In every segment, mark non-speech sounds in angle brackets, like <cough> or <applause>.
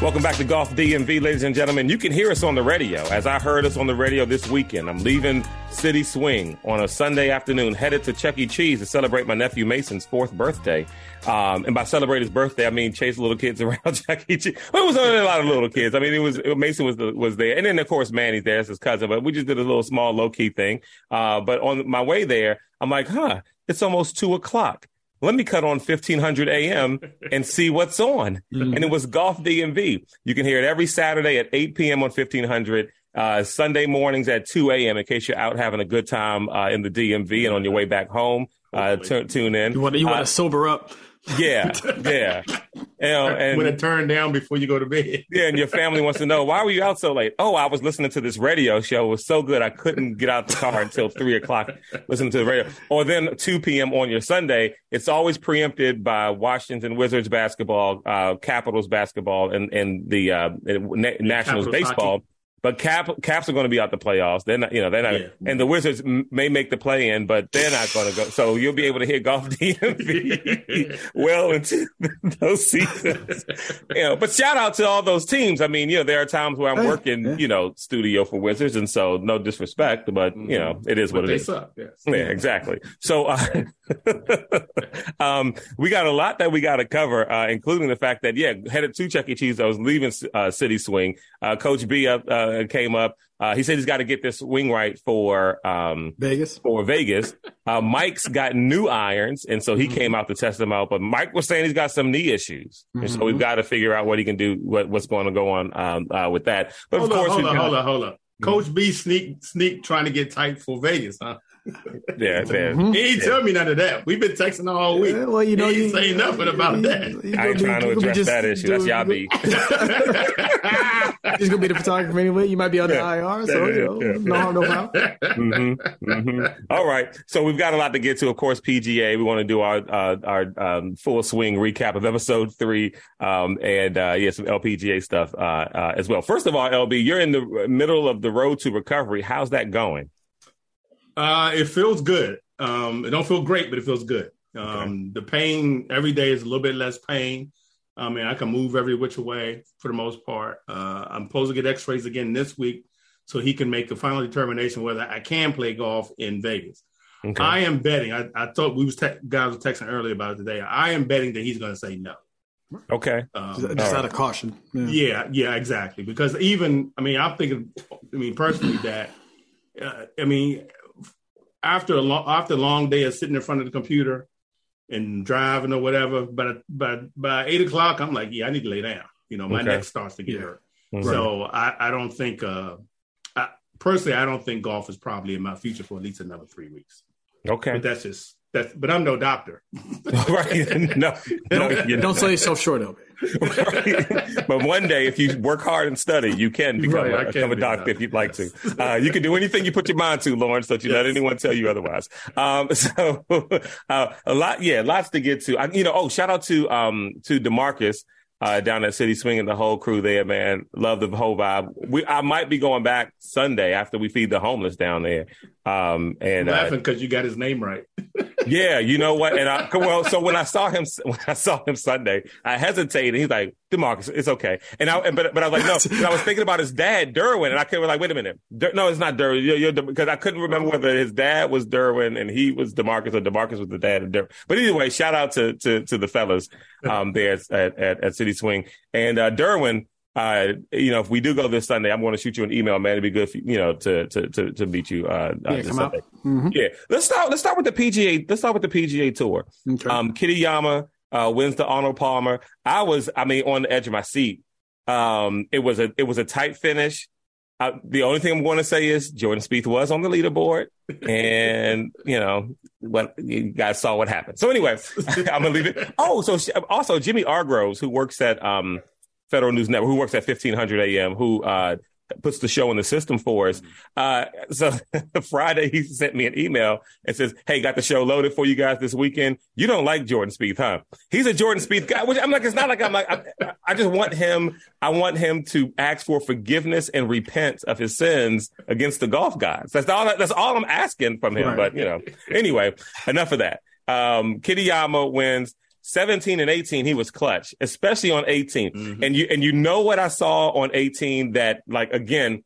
Welcome back to Golf DMV, ladies and gentlemen. You can hear us on the radio, as I heard us on the radio this weekend. I'm leaving City Swing on a Sunday afternoon, headed to Chuck E. Cheese to celebrate my nephew Mason's fourth birthday. Um, and by celebrate his birthday, I mean chase little kids <laughs> around Chuck E. Cheese. Well, it was only a lot of little kids. I mean, it was Mason was the, was there, and then of course Manny's there, it's his cousin. But we just did a little small low key thing. Uh, but on my way there, I'm like, huh, it's almost two o'clock let me cut on 1500 AM and see what's on. <laughs> Mm-hmm. And it was Golf DMV. You can hear it every Saturday at 8 p.m. on 1500. Uh, Sunday mornings at 2 a.m. in case you're out having a good time uh, in the DMV and on your way back home. Uh, t- tune in. You want you want to uh, sober up. Yeah, <laughs> yeah. You know, and when it turned down before you go to bed. <laughs> yeah, and your family wants to know why were you out so late? Oh, I was listening to this radio show. It was so good, I couldn't get out the car until three o'clock listening to the radio. Or then two p.m. on your Sunday. It's always preempted by Washington Wizards basketball, uh, Capitals basketball, and and the uh, Nationals baseball. Hockey. But Cap, Caps are going to be out the playoffs. They're not, you know, they're not, yeah. and the Wizards m- may make the play in, but they're not going to go. So you'll be able to hear golf <laughs> DMV <laughs> well into <laughs> those seasons. You know, but shout out to all those teams. I mean, you know, there are times where I'm working, yeah. you know, studio for Wizards, and so no disrespect, but you know, it is what but it is. Suck, yes. Yeah, exactly. So, uh, um, we got a lot that we got to cover, uh, including the fact that yeah, headed to Chuck E. Cheese. I was leaving uh, City Swing. Uh, Coach B up uh, came up. Uh, he said he's got to get this wing right for um, Vegas. For Vegas, uh, Mike's got new irons, and so he mm-hmm. came out to test them out. But Mike was saying he's got some knee issues, mm-hmm. and so we've got to figure out what he can do, what, what's going to go on um, uh, with that. But hold of course, on, hold on, hold on, hold on. Coach B sneak sneak trying to get tight for Vegas, huh? Yeah, man. Mm-hmm. He ain't yeah. tell me none of that. We've been texting all week. Yeah, well, you know, he ain't saying nothing about that. I ain't trying to address that issue. That's y'all be. <laughs> <laughs> He's gonna be the photographer anyway. You might be on the yeah. IR, so you know, no harm, no foul. Mm-hmm. Mm-hmm. All right, so we've got a lot to get to. Of course, PGA. We want to do our uh, our um, full swing recap of episode three, um, and uh, yeah, some LPGA stuff uh, uh, as well. First of all, LB, you're in the middle of the road to recovery. How's that going? Uh, it feels good. Um, it don't feel great, but it feels good. Um, okay. The pain every day is a little bit less pain. I mean, I can move every which way for the most part. Uh, I'm supposed to get X-rays again this week, so he can make the final determination whether I can play golf in Vegas. Okay. I am betting. I, I thought we was te- guys were texting earlier about it today. I am betting that he's going to say no. Okay, um, just, just out of caution. Yeah. yeah. yeah, exactly. Because even, I mean, I'm thinking, I mean, personally, that uh, I mean, after a long after a long day of sitting in front of the computer and driving or whatever, but by by eight o'clock, I'm like, yeah, I need to lay down. You know, my okay. neck starts to get yeah. hurt. Right. So I, I don't think uh, I, personally, I don't think golf is probably in my future for at least another three weeks. Okay, but that's just that's. But I'm no doctor. <laughs> <laughs> right? No, don't, you don't sell yourself short of it. <laughs> right? But one day, if you work hard and study, you can become, right, a, become a doctor if you'd like to. Uh, you can do anything you put your mind to, Lawrence. Don't you yes. let anyone tell you otherwise. Um, so uh, a lot, yeah, lots to get to. I, you know, oh, shout out to um, to Demarcus. Uh, down at City Swing and the whole crew there, man. Love the whole vibe. We, I might be going back Sunday after we feed the homeless down there. Um, and I'm laughing because uh, you got his name right. <laughs> yeah, you know what? And I well, so when I saw him <laughs> when I saw him Sunday, I hesitated. He's like, Demarcus, it's okay. And I but but I was like, no. <laughs> I was thinking about his dad, Derwin, and I could like, wait a minute, Der, no, it's not Derwin. Because I couldn't remember whether his dad was Derwin and he was Demarcus or Demarcus was the dad of Derwin. But anyway, shout out to to to the fellas um, there at, at, at City Swing and uh, Derwin uh, you know, if we do go this Sunday, I'm going to shoot you an email, man. It'd be good, for, you know, to to to, to meet you uh, uh yeah, this Sunday. Mm-hmm. Yeah, let's start. Let's start with the PGA. Let's start with the PGA Tour. Okay. Um, Kitayama uh, wins the Arnold Palmer. I was, I mean, on the edge of my seat. Um, it was a it was a tight finish. Uh, the only thing I'm going to say is Jordan Spieth was on the leaderboard, and you know what you guys saw what happened. So anyway, <laughs> I'm gonna leave it. Oh, so also Jimmy R. Groves, who works at um, Federal News Network, who works at 1500 AM, who uh, puts the show in the system for us. Uh, so <laughs> Friday, he sent me an email and says, Hey, got the show loaded for you guys this weekend. You don't like Jordan Spieth, huh? He's a Jordan Spieth guy, which I'm like, it's not like I'm like, I, I just want him, I want him to ask for forgiveness and repent of his sins against the golf gods. That's all, that's all I'm asking from him. Right. But, you know, anyway, enough of that. Um, Kitayama wins. 17 and 18, he was clutch, especially on 18. Mm-hmm. And you and you know what I saw on 18 that like again,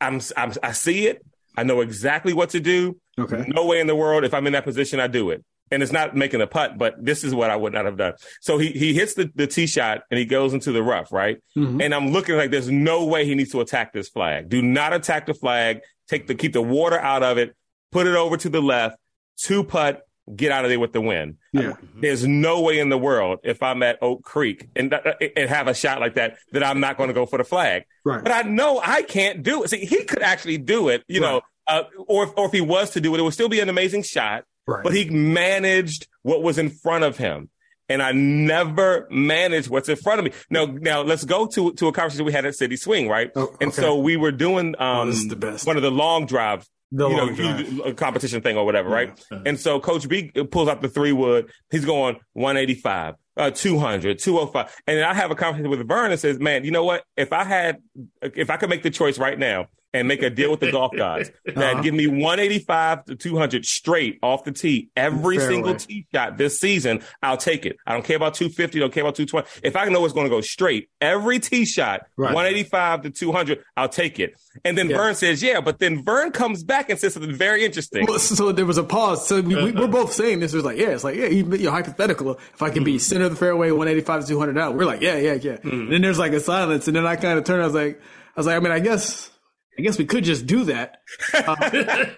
I'm, I'm I see it. I know exactly what to do. Okay. No way in the world if I'm in that position I do it. And it's not making a putt, but this is what I would not have done. So he he hits the, the tee shot and he goes into the rough, right? Mm-hmm. And I'm looking like there's no way he needs to attack this flag. Do not attack the flag. Take the keep the water out of it. Put it over to the left. Two putt get out of there with the win. Yeah. There's no way in the world if I'm at Oak Creek and, and have a shot like that that I'm not going to go for the flag. Right. But I know I can't do it. See, he could actually do it, you right. know, uh, or or if he was to do it, it would still be an amazing shot. Right. But he managed what was in front of him. And I never managed what's in front of me. Now, now let's go to to a conversation we had at City Swing, right? Oh, okay. And so we were doing um, oh, one of the long drive the you know, a competition thing or whatever, yeah. right? And so Coach B pulls out the three wood. He's going 185, uh, 200, 205. And then I have a conversation with Vern and says, man, you know what? If I had, if I could make the choice right now and make a deal with the golf gods <laughs> that uh-huh. give me 185 to 200 straight off the tee every single tee shot this season, I'll take it. I don't care about 250, don't care about 220. If I know it's going to go straight every tee shot, right. 185 to 200, I'll take it. And then yeah. Vern says, yeah, but then Vern comes back and says something very interesting. Well, so there was a pause. So we, are both saying this was like, yeah, it's like, yeah, you, hypothetical. If I can be center of the fairway, 185 to 200 out, we're like, yeah, yeah, yeah. Mm-hmm. And then there's like a silence. And then I kind of turned, I was like, I was like, I mean, I guess I guess we could just do that uh,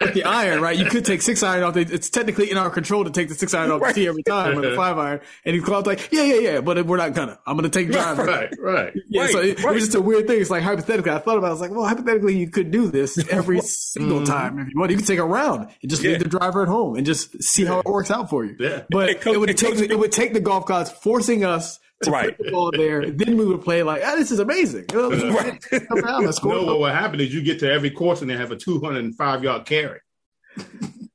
with the iron, right? You could take six iron off. The, it's technically in our control to take the six iron off right. the tee every time with the <laughs> five iron. And he's called like, yeah, yeah, yeah, but we're not gonna. I'm gonna take driver. Right, right. Yeah, right, so it, it, was just a weird thing. It's like hypothetically, I thought about. it. I was like, well, hypothetically, you could do this every <laughs> single mm-hmm. time if you want. You could take a round and just yeah. leave the driver at home and just see yeah. how it works out for you. Yeah. But it, it would take it would take the golf gods forcing us <laughs> right. put the ball there. Then we would play like, ah, this is amazing. You know, right. <laughs> no, what will happen is you get to every course and they have a 205 yard carry.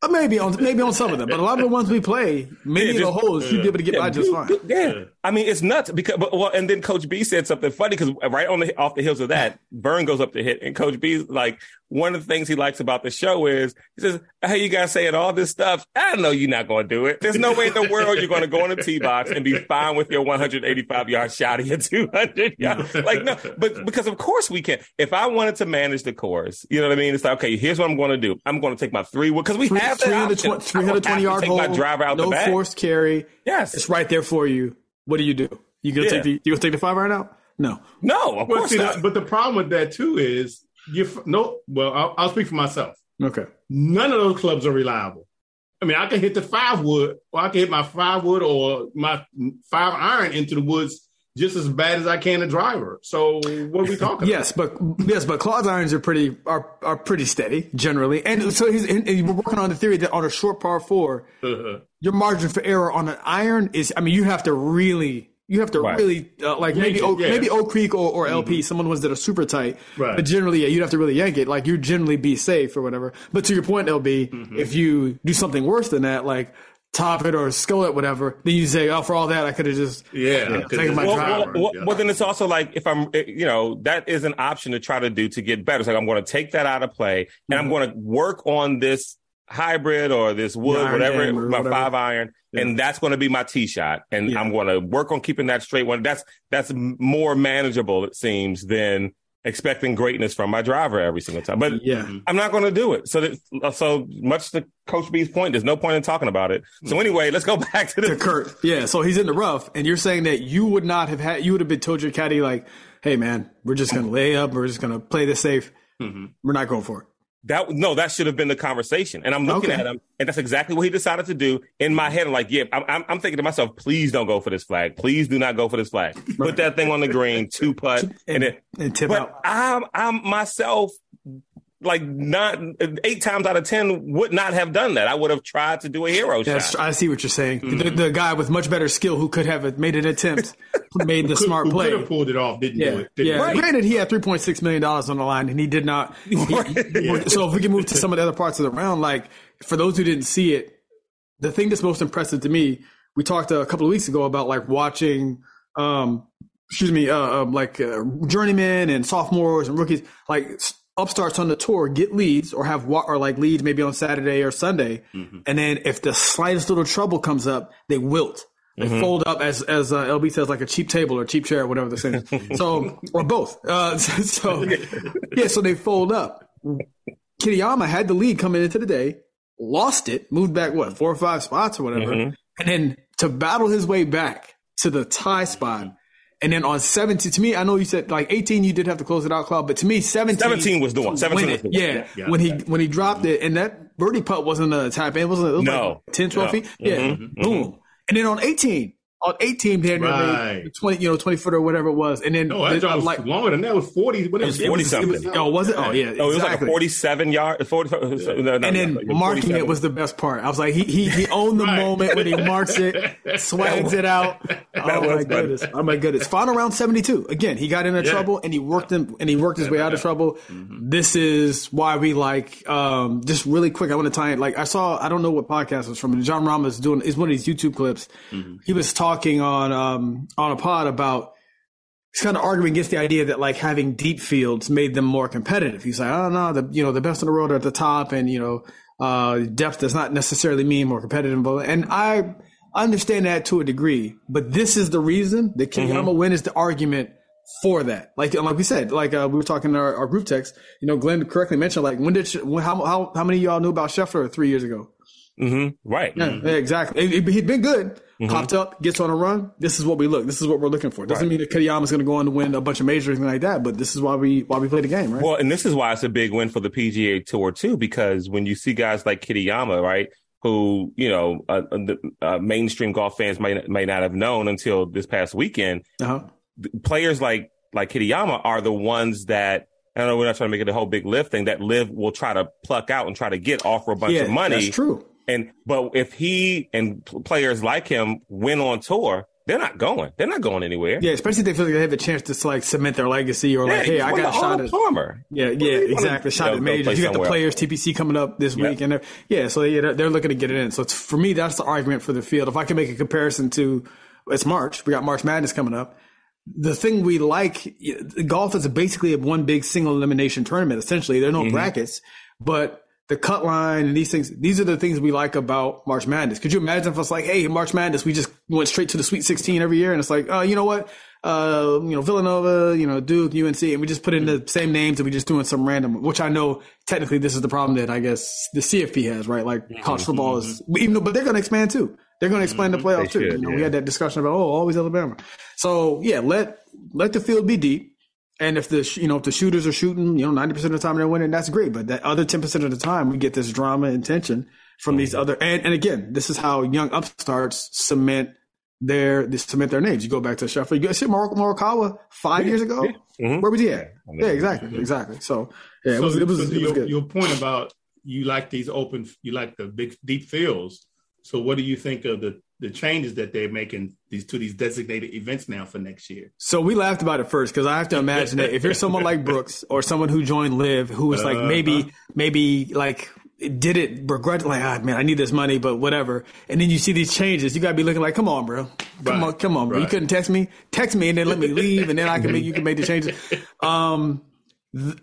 Uh, maybe on maybe on some of them, but a lot of the ones we play, <laughs> many yeah, just, of the holes, uh, you'd be able to get yeah, by just fine. Yeah, I mean it's nuts because but well, and then Coach B said something funny because right on the off the heels of that, Vern goes up to hit, and Coach B's like, one of the things he likes about the show is he says, "Hey, you guys saying all this stuff? I know you're not going to do it. There's no way in the world you're going to go in the tee box and be fine with your 185 yard shot or your 200 yard. <laughs> Like no, but because of course we can. If I wanted to manage the course, you know what I mean? It's like, okay, here's what I'm going to do. I'm going to take my three because we have that 320, 320 yard hole, my driver out no the forced carry. Yes, it's right there for you. What do you do? You gonna yeah. take the you gonna take the five right now? No, no, of well, course see, not. But the problem with that too is you no. Well, I'll, I'll, speak for myself. Okay. None of those clubs are reliable. I mean, I can hit the five wood, or I can hit my five wood or my five iron into the woods just as bad as I can a driver. So what are we talking? yes, but yes, but Claude's irons are pretty are are pretty steady generally, and so he's and, and we're working on the theory that on a short par 4 uh-huh. your margin for error on an iron is. I mean, you have to really you have to right. really uh, like maybe Oak, yeah. maybe Oak Creek or, or LP, mm-hmm. some of the ones that are super tight. Right. But generally, yeah, you'd have to really yank it. Like you'd generally be safe or whatever. But to your point, LB, mm-hmm. if you do something worse than that, like top it or skull it, whatever, then you say, "Oh, for all that, I could have just yeah, yeah taken my well, driver." Well, well, well, then it's also like if I'm, eh, you know, that is an option to try to do to get better. It's like I'm going to take that out of play and mm-hmm. I'm going to work on this hybrid or this wood, whatever, my whatever. five iron, yeah. and that's going to be my tee shot, and yeah. I'm going to work on keeping that straight one. That's that's more manageable, it seems, than expecting greatness from my driver every single time. But yeah, I'm not going to do it. So that, so much to Coach B's point, there's no point in talking about it. So anyway, let's go <laughs> back to the to Kurt. Yeah, so he's in the rough, and you're saying that you would not have had, you would have been told your caddy like, "Hey, man, we're just going to lay up, we're just going to play this safe, mm-hmm. we're not going for it." That no, that should have been the conversation. And I'm looking okay. at him, and that's exactly what he decided to do. In my head, I'm like, yeah, I'm, I'm, thinking to myself, please don't go for this flag. Please do not go for this flag. Right. Put that thing on the green, two putt, and, and, it, and tip but out. I'm, I'm myself like not eight times out of ten would not have done that. I would have tried to do a hero That's, shot. I see what you're saying. Mm-hmm. The, the, guy with much better skill who could have made an attempt <laughs> made the could, smart play. Could have pulled it off, didn't yeah. do it. Didn't yeah. Right. Granted, he had 3.6 million dollars on the line, and he did not. <laughs> <laughs> He, yeah. So if we can move to some of the other parts of the round, like for those who didn't see it, the thing that's most impressive to me, we talked a couple of weeks ago about like watching. Um, excuse me, uh, uh, like uh, journeymen and sophomores and rookies, like upstarts on the tour get leads or have what or like leads maybe on Saturday or Sunday, mm-hmm. and then if the slightest little trouble comes up, they wilt. They mm-hmm. fold up as as uh, LB says, like a cheap table or cheap chair, or whatever they're saying. <laughs> so or both. Uh, <laughs> so yeah, so they fold up. Kitayama had the lead coming into the day, lost it, moved back what four or five spots or whatever, mm-hmm. and then to battle his way back to the tie spot and then on 17, to me, I know you said like 18, you did have to close it out, Cloud, but to me, 17, 17 was the one. 17 was the one. Yeah, yeah, yeah, when he when he dropped it, and that birdie putt wasn't a tap in, it wasn't it was no, like 10, 12 no. feet. Yeah, mm-hmm, boom. Mm-hmm. And then on 18, on 18 there, right. 20, you know, 20 foot or whatever it was. And then, no, that was like longer than that. It was 40. What it was 40 something. Was, oh, was it? Oh, yeah. Oh, it was like a 47 yard, 40, yeah. no, no, and then like marking it was the best part. I was like, he, he, he owned the <laughs> right. moment when he marks it, <laughs> swags it out. Oh my goodness. Oh my goodness. Final round 72. Again, he got into yeah. trouble and he worked him and he worked his yeah, way out of trouble. Mm-hmm. This is why we like, um, just really quick. I want to tie it. Like I saw, I don't know what podcast was from. Jon Rahm is doing, is one of these YouTube clips. Mm-hmm. He was talking on, uh, um, on a pod about he's kind of arguing against the idea that like having deep fields made them more competitive. He's like, oh no, the you know the best in the world are at the top, and you know uh, depth does not necessarily mean more competitive. And I understand that to a degree, but this is the reason the Kitayama mm-hmm. win is the argument for that. Like like we said, like uh, we were talking in our, our, group text. You know, Glenn correctly mentioned like when did when, how how how many of y'all knew about Scheffler three years ago? Mm-hmm. Right. Yeah, mm-hmm. exactly. he'd been good. Mm-hmm. Popped up, gets on a run. This is what we look. This is what we're looking for. Doesn't right. mean that Kitayama's going to go on to win a bunch of majors or anything like that, but this is why we why we play the game, right? Well, and this is why it's a big win for the PGA Tour too, because when you see guys like Kitayama, right, who you know uh, uh, uh, mainstream golf fans may may not have known until this past weekend, uh-huh. players like like Kitayama are the ones that I don't know we're not trying to make it a whole big LIV thing that LIV will try to pluck out and try to get offer a bunch yeah, of money. That's true. And but if he and players like him went on tour, they're not going. They're not going anywhere. Yeah, especially if they feel like they have a chance to like cement their legacy or yeah, like, hey, I got a shot at Palmer. Yeah, yeah, exactly. Shot at majors. You got the players else. TPC coming up this yep. week, and yeah, so yeah, they're, they're looking to get it in. So it's for me, that's the argument for the field. If I can make a comparison to it's March, we got March Madness coming up. The thing we like, golf is basically one big single elimination tournament. Essentially, there are no mm-hmm. brackets, but the cut line and these things. These are the things we like about March Madness. Could you imagine if it's like, hey, March Madness, we just went straight to the Sweet 16 every year, and it's like, oh, you know what? Uh, you know, Villanova, you know, Duke, UNC, and we just put in the same names and we just doing some random, which I know technically this is the problem that I guess the CFP has, right? Like mm-hmm. college football is, even though, but they're going to expand too. They're going to expand mm-hmm. the playoff too. Should, you know, yeah. we had that discussion about, oh, always Alabama. So yeah, let, let the field be deep and if the you know if the shooters are shooting, you know, ninety percent of the time they're winning, that's great. But that other ten percent of the time, we get this drama and tension from these other. And, and again, this is how young upstarts cement their they cement their names. You go back to Scheffler. You see Morikawa five yeah, years ago. Yeah. Mm-hmm. Where was he at? Yeah, exactly, exactly. So yeah, it was it was, so it was your, good. Your point about you like these open, you like the big deep fields. So what do you think of the the changes that they're making these to these designated events now for next year. So we laughed about it first because I have to imagine that if you're <laughs> someone like Brooks or someone who joined LIV who was like uh-huh. maybe maybe like did it regret like ah man I need this money but whatever and then you see these changes you gotta be looking like come on bro come right. on come on bro right. you couldn't text me text me and then let me leave and then I can make you can make the changes <laughs> um th-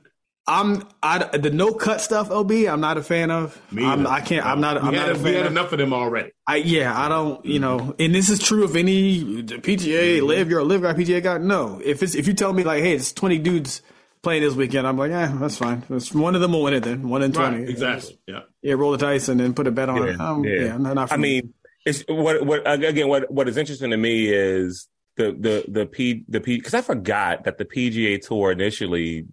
I'm I the no cut stuff. Ob, I'm not a fan of. Me I'm, I can't. I'm not. I'm had, not a fan. We had of, enough of them already. I yeah. I don't. You know, and this is true of any PGA mm-hmm. LIV. You're a LIV guy, PGA guy. No, if it's if you tell me like, hey, it's 20 dudes playing this weekend, I'm like, yeah, that's fine. It's one of them will win it then. One in 20. Right, exactly. Yeah. Yeah. Roll the dice and then put a bet on yeah, it. Um, yeah. yeah. Not, I me. mean, it's what what again. What what is interesting to me is the the the P the P because I forgot that the PGA Tour initially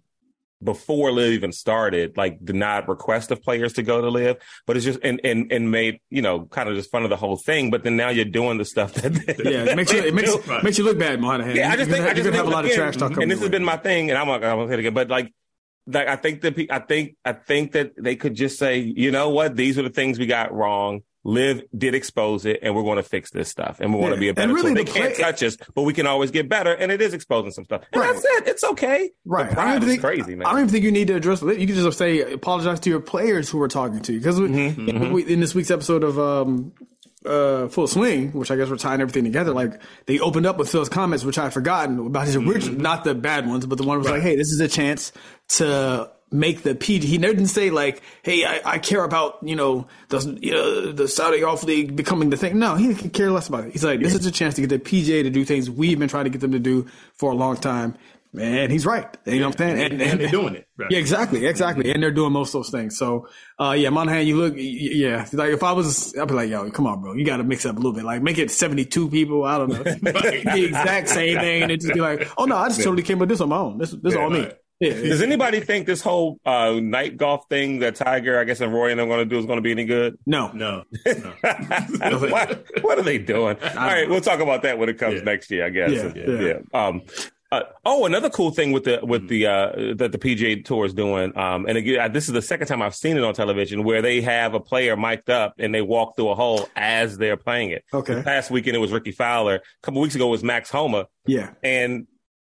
before LIV even started, like denied request of players to go to LIV but it's just and and and made you know kind of just fun of the whole thing. But then now you're doing the stuff that yeah, it <laughs> makes you it makes, <laughs> makes you look bad, Monahan. Yeah, I just think I just think, have a lot again, of trash talk. And this has been my thing, and I'm not gonna say it again, but like. Like I think that I think I think that they could just say, you know what, these are the things we got wrong LIV did expose it, and we're going to fix this stuff, and we want yeah. to be a better. And Really, they the can't touch us, but we can always get better, and it is exposing some stuff. And right. that's it. It's okay. Right. I don't think, crazy, man. I don't even think you need to address it. You can just say apologize to your players who are talking to you because mm-hmm, mm-hmm. in this week's episode of um, uh, Full Swing, which I guess we're tying everything together. Like they opened up with Phil's comments, which I'd forgotten about his original, mm-hmm. not the bad ones, but the one was right. like, "Hey, this is a chance to." Make the PG. He never didn't say like, "Hey, I, I care about you know the you know, the Saudi Golf League becoming the thing." No, he could care less about it. He's like, "This is a chance to get the PGA to do things we've been trying to get them to do for a long time." Man, he's right. You know what I'm saying? And, and they're doing it. Right. Yeah, exactly, exactly. And they're doing most of those things. So, uh, yeah, Monahan, you look, yeah, like if I was, I'd be like, yo, come on, bro, you got to mix up a little bit. Like, make it 72 people. I don't know, <laughs> <laughs> the exact same thing, and just be like, oh no, I just totally came up with this on my own. This, this is all me. right. Yeah, <laughs> Does anybody think this whole uh, night golf thing that Tiger, I guess, and Roy and them going to do is going to be any good? no, No, <laughs> no. what, what are they doing? All right, we'll talk about that when it comes Yeah. next year, I guess. Yeah, Yeah. yeah. Um, uh, oh, another cool thing with the with the uh, that the PGA Tour is doing, um, and again, this is the second time I've seen it on television where they have a player mic'd up and they walk through a hole as they're playing it. Okay. This past weekend it was Rickie Fowler. A couple weeks ago it was Max Homa, yeah, and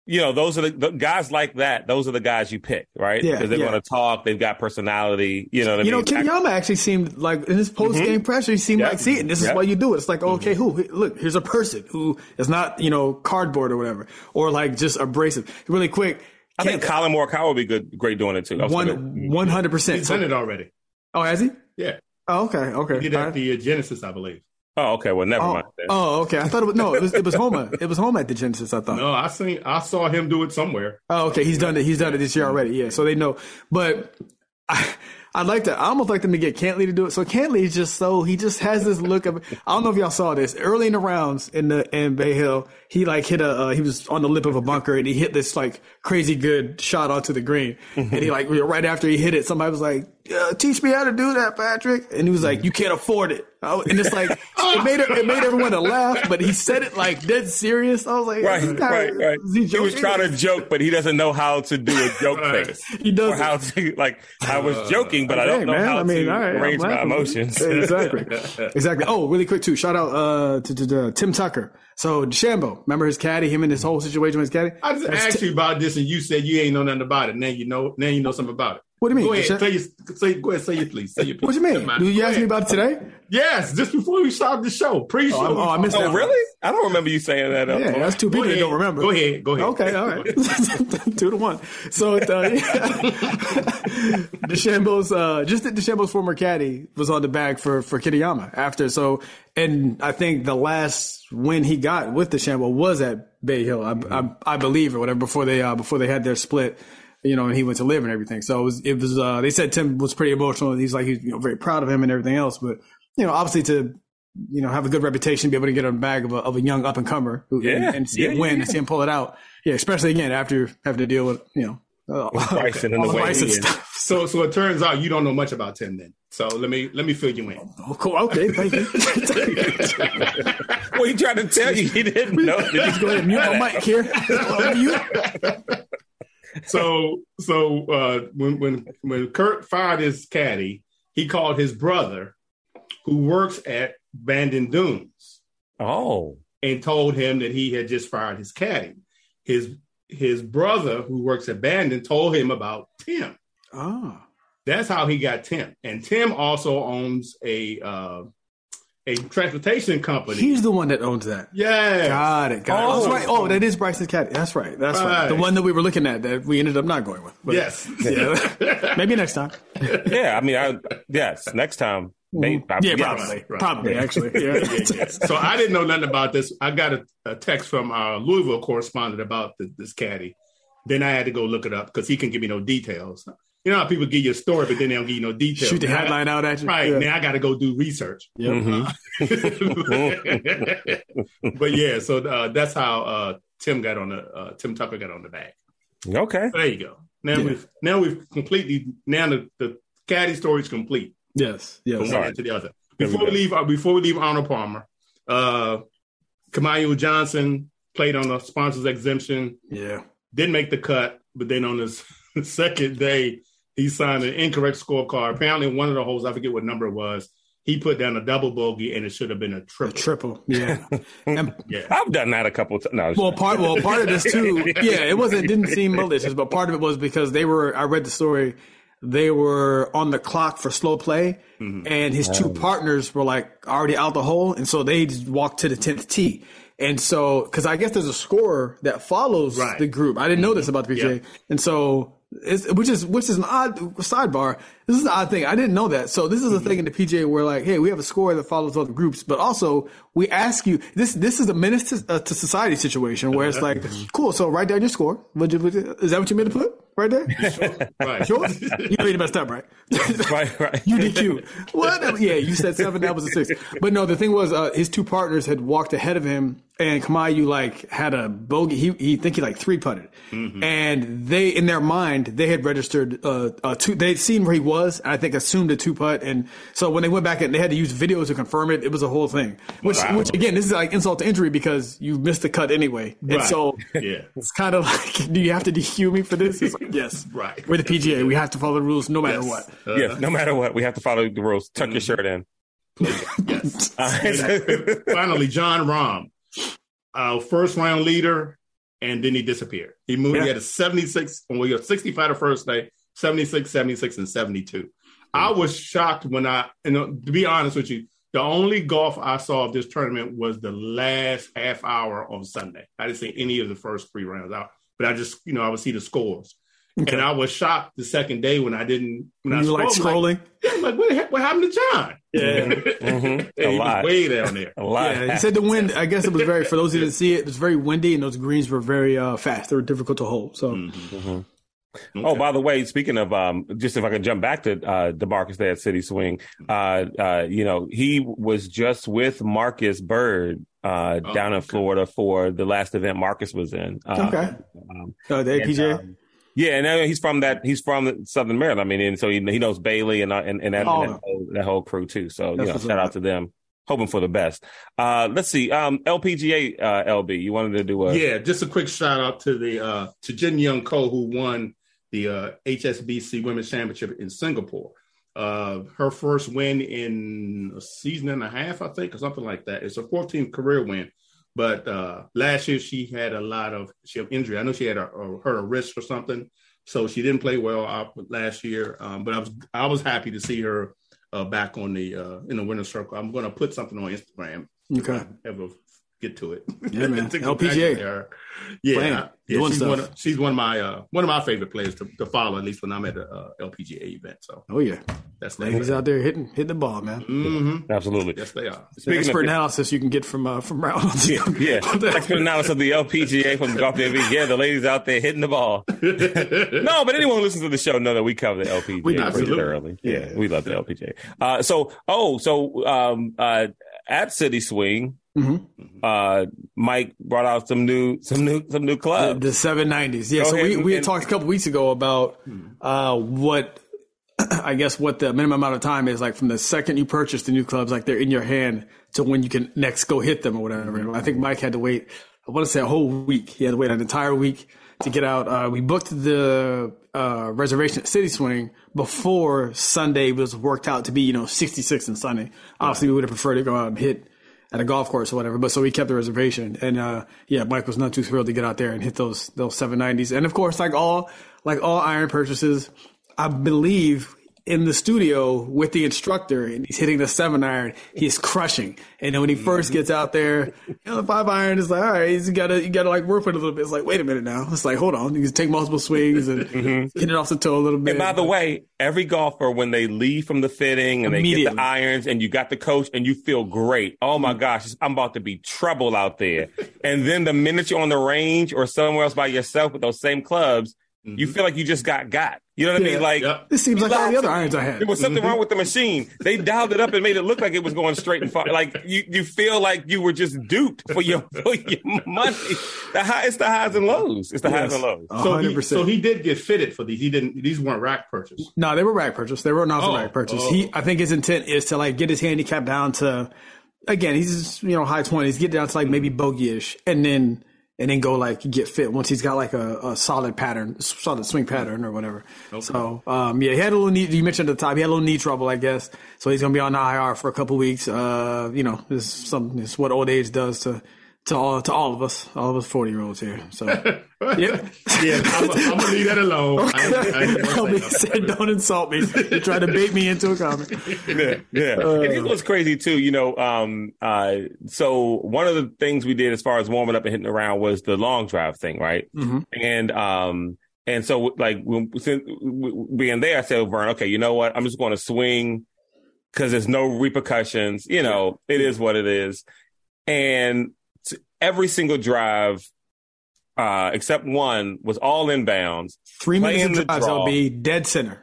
you know those are the, the guys like that. Those are the guys you pick, right? Yeah, because they're yeah. going to talk. They've got personality. You know what I You know, mean? Kitayama actually seemed like in his post game pressure, he seemed Yeah. like, see, this is why you do it. It's like, okay, who? Look, here's a person who is not, you know, cardboard or whatever, or like just abrasive. Really quick, I think Collin Morikawa would be good, great doing it too. I was gonna- one one hundred percent. He's done it already. Oh, has he? Yeah, Oh, okay, okay. he did All that right. the uh, Genesis, I believe. Oh, okay. Well, never Oh, mind. Then. oh, okay. I thought it was no. It was it was Homa. It was Homa at the Genesis. I thought. No, I seen, I saw him do it somewhere. Oh, okay. He's done it. He's done it this year already. Yeah. So they know. But I, I'd like to. I almost like them to get Cantlay to do it. So Cantlay is just so he just has this look of. I don't know if y'all saw this early in the rounds in the in Bay Hill. He like hit a. Uh, he was on the lip of a bunker and he hit this like crazy good shot onto the green. and he like right after he hit it, somebody was like, "Teach me how to do that, Patrick." And he was like, "You can't afford it." Oh, and it's like it made it, it made everyone to laugh, but he said it like dead serious. I was like, Right, this guy- right, right. is he He was trying to joke, but he doesn't know how to do a <laughs> joke Right. face. He does Or how to like. I was joking, but I don't know man, how I mean, to all right, I'm arrange my emotions. <laughs> exactly, exactly. Oh, really quick too. Shout out uh, to, to, to Tim Tucker. So DeChambeau, remember his caddy, him and his whole situation with his caddy. I just That's asked Ti- you about this, and you said you ain't know nothing about it. Now you know. Now you know something about it. What do you mean? Go ahead, Desha- say, your, say, go ahead, say it, please. Say it, please. What do you mean? Man, Did you go ask me about it today? Yes, just before we started the show, pre-show. Oh, I'm- oh, I missed oh, that one. really? I don't remember you saying that. Yeah, front. that's two Go people that don't remember. Go ahead. Go ahead. Okay, all right. <laughs> Two to one. So uh, <laughs> DeChambeau's uh, just that DeChambeau's former caddy was on the bag for for Kitayama after. So, and I think the last win he got with DeChambeau was at Bay Hill, I, I, I believe, or whatever before they uh, before they had their split. You know, and he went to LIV and everything. So it was, it was, uh, they said Tim was pretty emotional. He's like, he's, you know, very proud of him and everything else. But, you know, obviously to, you know, have a good reputation, be able to get on the bag of a, of a young up and comer who Yeah, and, and see yeah, it win yeah, and see him pull it out. Yeah, especially again after having to deal with, you know, uh, Bryson and all the the way Bryson stuff. So, so it turns out you don't know much about Tim then. So let me let me fill you in. Oh, cool. Okay, thank you. <laughs> Well, he tried to tell you he didn't know. Did Just you- go ahead and mute my mic here. <laughs> Mute. So, so uh, when when when Kurt fired his caddy, he called his brother, who works at Bandon Dunes, Oh, and told him that he had just fired his caddy. His his brother, who works at Bandon, told him about Tim. Oh, That's how he got Tim. And Tim also owns a uh, a transportation company. he's the one that owns that. yeah. Got it. Got it. Oh. That's right. Oh, that is Bryson's caddy. That's right. That's right. Right. The one that we were looking at that we ended up not going with. But Yes. Yeah. <laughs> Maybe next time. yeah. I mean, I yes. Next time, mm-hmm. maybe. Yeah, yes. probably. right. Probably, actually. <laughs> Yeah. so I didn't know nothing about this. I got a, a text from our Louisville correspondent about the, this caddy. Then I had to go look it up because he can give me no details. You know how people give you a story, but then they don't give you no details. Shoot the Now I- headline out at you. Right Yeah. now, I got to go do research. Yep. Mhm. <laughs> but yeah, so uh, that's how uh, Tim got on the uh, Tim Tucker got on the bag. Okay. There you go. Now Yeah. we've now we've completely now the, the caddy story is complete. Yes. Yes. From one right. end to the other. There we Before we leave, uh, before we leave Arnold Palmer, uh, Kamaiu Johnson played on the sponsors exemption, Yeah. didn't make the cut, but then on his <laughs> second day, he signed an incorrect scorecard. Apparently, one of the holes, I forget what number it was, he put down a double bogey, and it should have been a A triple. triple. Yeah. <laughs> and yeah, I've done that a couple times. No, Well, part well, part of this too. <laughs> Yeah, it wasn't. It didn't seem malicious, but part of it was because they were. I read the story. They were on the clock for slow play, mm-hmm. and his two partners were like already out the hole, and so they just walked to the tenth tee. And so, because I guess there's a scorer that follows Right. the group. I didn't know this about mm-hmm. the PGA, Yeah. and so it's, which is which is an odd sidebar. This is an odd thing. I didn't know that. So this is a thing in the PGA where like, hey, we have a score that follows all the groups, but also we ask you this. This is a menace to, uh, to society situation where it's like, cool. So write down your score. Is that what you meant to put right there? <laughs> Right. Sure. you know you messed up, right? <laughs> right, right. UDQ. What? <laughs> Yeah, you said seven. That was a six. But no, the thing was, uh, his two partners had walked ahead of him, and Kamaiu like had a bogey. He he think he like three putted, and they in their mind they had registered uh, a two. They'd seen where he was, and I think assumed a two putt, and so when they went back and they had to use videos to confirm it, it was a whole thing. Which Wow. which again, this is like insult to injury because you missed the cut anyway, and Right. so Yeah. <laughs> it's kind of like, do you have to DQ me for this? It's like, yes, <laughs> Right. We're the PGA. We have to follow the rules no matter Yes. what. Uh, yeah, no matter what, we have to follow the rules. Tuck your shirt in. Yes. <laughs> Uh, finally, Jon Rahm, uh, first round leader, and then he disappeared. He moved. Yeah. He had a 76, well, he had 65 the first day, 76, 76, and 72. I was shocked when I, and to be honest with you, the only golf I saw of this tournament was the last half hour on Sunday. I didn't see any of the first three rounds out, but I just, you know, I would see the scores. And I was shocked the second day when I didn't, when I You were like scrolled, scrolling. I'm like, what, the heck, what happened to Jon? Yeah. Mhm. <laughs> A lot. way down there. A lot. Yeah, he said the wind. I guess it was very. For those who didn't see it, it was very windy, and those greens were very uh, fast. They were difficult to hold. So Mm-hmm. Oh, by the way, speaking of um, just if I could jump back to uh, Demarcus there at City Swing, uh, uh, you know, he was just with Marcus Byrd uh, Oh, down in okay. Florida for the last event Marcus was in. Uh, okay, um, uh, the and, um, yeah, and uh, he's from that. He's from Southern Maryland. I mean, and so he, he knows Bailey and uh, and, and, that, Oh. and that, whole, that whole crew too. So That's you know, shout up. out to them. Hoping for the best. Uh, let's see. Um, LPGA uh, LB, you wanted to do a Yeah, just a quick shout out to the uh, to Jin Young Ko who won the uh, HSBC Women's Championship in Singapore. Uh, her first win in a season and a half, I think, or something like that. It's her 14th career win. But uh, last year she had a lot of she had injury. I know she had a, a, hurt a wrist or something, so she didn't play well last year. Um, but I was I was happy to see her uh, back on the uh, in the winner's circle. I'm going to put something on Instagram. Okay. Ever get to it. Yeah, man. <laughs> To LPGA. Yeah, Playing, yeah, she's one. Of, she's one of my uh, one of my favorite players to, to follow. At least when I'm at a uh, LPGA event. So Oh yeah, that's ladies that. out there hitting hitting the ball, man. hmm absolutely. Yes, they are. The Speaking expert of- analysis you can get from uh, from round. <laughs> Yeah, yeah. <laughs> Expert analysis of the LPGA from Golf TV. Yeah, the ladies out there hitting the ball. no, but anyone who listens to the show know that we cover the LPGA We do. pretty Absolutely. thoroughly. Yeah, we love the LPGA. Uh, so, oh, so um, uh, at City Swing, Mhm. uh, Mike brought out some new, some new, some new The, clubs. the 790s. Yeah, Go so ahead we, we had and- talked a couple weeks ago about uh, what <clears throat> I guess what the minimum amount of time is like from the second you purchase the new clubs, like they're in your hand to when you can next go hit them or whatever. I think Mike had to wait, I want to say a whole week. He had to wait an entire week to get out. Uh, we booked the uh, reservation at City Swing before Sunday was worked out to be, you know, 66 and Sunday. Obviously, we would have preferred to go out and hit at a golf course or whatever. But so we kept the reservation, and uh, yeah, Mike was not too thrilled to get out there and hit those those seven nineties. And of course, like all like all iron purchases, I believe in the studio with the instructor, and he's hitting the seven iron. He's crushing, and then when he first gets out there, you know, the five iron is like, all right, you gotta you gotta like work with it a little bit. It's like, wait a minute now. It's like, hold on, you can take multiple swings and mm-hmm. hit it off the toe a little bit. And by the way, every golfer when they leave from the fitting and they get the irons and you got the coach and you feel great. Oh my mm-hmm. gosh, I'm about to be trouble out there. and then the minute you're on the range or somewhere else by yourself with those same clubs, you mm-hmm. feel like you just got got. You know what I mean? Like Yep. this seems like all the other irons I had. there was something mm-hmm. wrong with the machine. They dialed it up and made it look like it was going straight and far. Like you, you feel like you were just duped for your <laughs> for your money. The high, it's the highs and lows. It's the highs and lows. A So hundred he, so he did get fitted for these. He didn't. These weren't rack purchases. No, they were rack purchase. They were not Oh, rack purchase. oh. He, I think his intent is to like get his handicap down to, again, he's you know high twenties, get down to like maybe bogey-ish, and then and then go like get fit once he's got like a, a solid pattern, solid swing pattern or whatever. So um, yeah, he had a little knee. You mentioned at the top, he had a little knee trouble, I guess. So he's gonna be on the IR for a couple weeks. Uh, you know, this is some it's what old age does to. To all, to all of us, all of us forty year olds here. So, <laughs> yeah. Yeah, I'm, I'm gonna leave that alone. I, ain't- I ain't gonna say said, don't insult me. You try to bait me into a comment. yeah, yeah. and it was crazy too. You know, um, uh, so one of the things we did as far as warming up and hitting around was the long drive thing, right? Mm-hmm. And um, And so, like, when, since, being there, I said, Vern, okay, you know what? I'm just going to swing because there's no repercussions. You know, it is what it is. And every single drive, uh, except one, was all inbounds. Three minutes of drives, be dead center.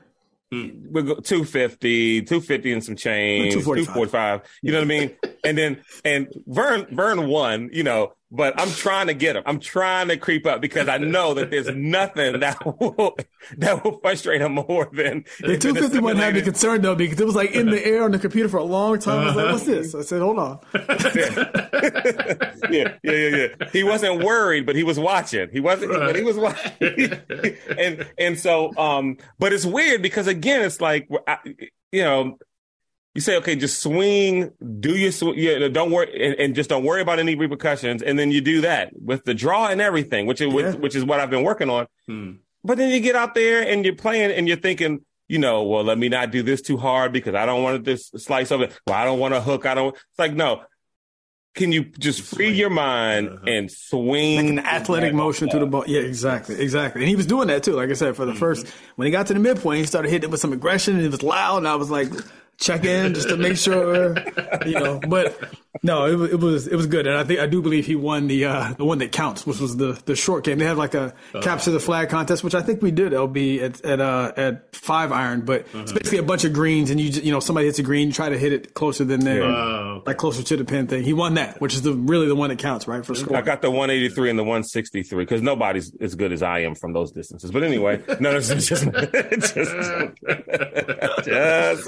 We go 250, 250 and some change, 245. You know what I mean? <laughs> and then, and Vern, Vern won, you know, but I'm trying to get him. I'm trying to creep up because I know that there's nothing that <laughs> will that will frustrate him more than the 251 had me concerned though because it was like in the air on the computer for a long time. I was like, "What's this?" I said, "Hold on." <laughs> yeah, yeah, yeah, yeah. He wasn't worried, but he was watching. He wasn't, right. but he was watching. <laughs> and and so, um, but it's weird because again, it's like, you know, you say, okay, just swing, do your swing, yeah, don't worry, and, and, just don't worry about any repercussions. And then you do that with the draw and everything, which is, yeah. which, which, is what I've been working on. Hmm. But then you get out there and you're playing and you're thinking, you know, well, let me not do this too hard because I don't want to just slice of it. Well, I don't want to hook. I don't, it's like, no, can you just free your mind uh-huh. and swing like an athletic motion to the ball? Yeah, exactly, exactly. And he was doing that too. Like I said, for the mm-hmm. first when he got to the midpoint, he started hitting it with some aggression and it was loud. And I was like, check in just to make sure, you know. But no, it, it, was it was good, and I think I do believe he won the uh, the one that counts, which was the the short game. They had like a uh-huh. capture the flag contest, which I think we did. LB at at uh, at five iron, but uh-huh. it's basically a bunch of greens, and you just, you know somebody hits a green, you try to hit it closer than there, uh, like closer to the pin thing. He won that, which is the really the one that counts, right? For score. I got the 183 and the 163 because nobody's as good as I am from those distances. But anyway, no, it's just <laughs> just <laughs> just, just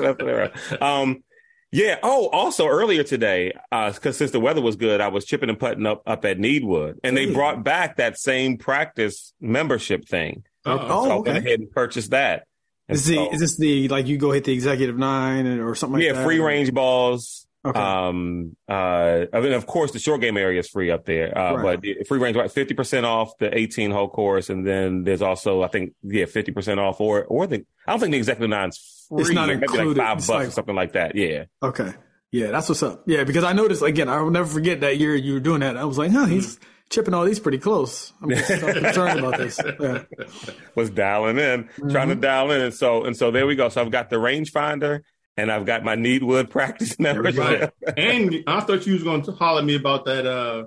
<laughs> um. Yeah. Oh, also earlier today, because uh, since the weather was good, I was chipping and putting up up at Needwood, and they brought back that same practice membership thing. Oh, so I went ahead and purchased that. is, the, so, is this the like you go hit the executive nine or something? Yeah, like free range balls. Okay. Um, uh, I mean, of course, the short game area is free up there, uh, right. but free range, right? 50% off the 18 hole course. And then there's also, I think, yeah, 50% off or, or the, I don't think the executive nine's free. It's not included. Like five it's bucks like, or something like that. Yeah. Okay. Yeah, that's what's up. Yeah, because I noticed again, I will never forget that year you were doing that. I was like, huh, he's chipping all these pretty close. I'm just <laughs> concerned about this. Yeah. Was dialing in, mm-hmm. trying to dial in. And so, and so there we go. So I've got the rangefinder and I've got my Needwood practice <laughs> membership. Right. and I thought you was going to holler at me about that, uh,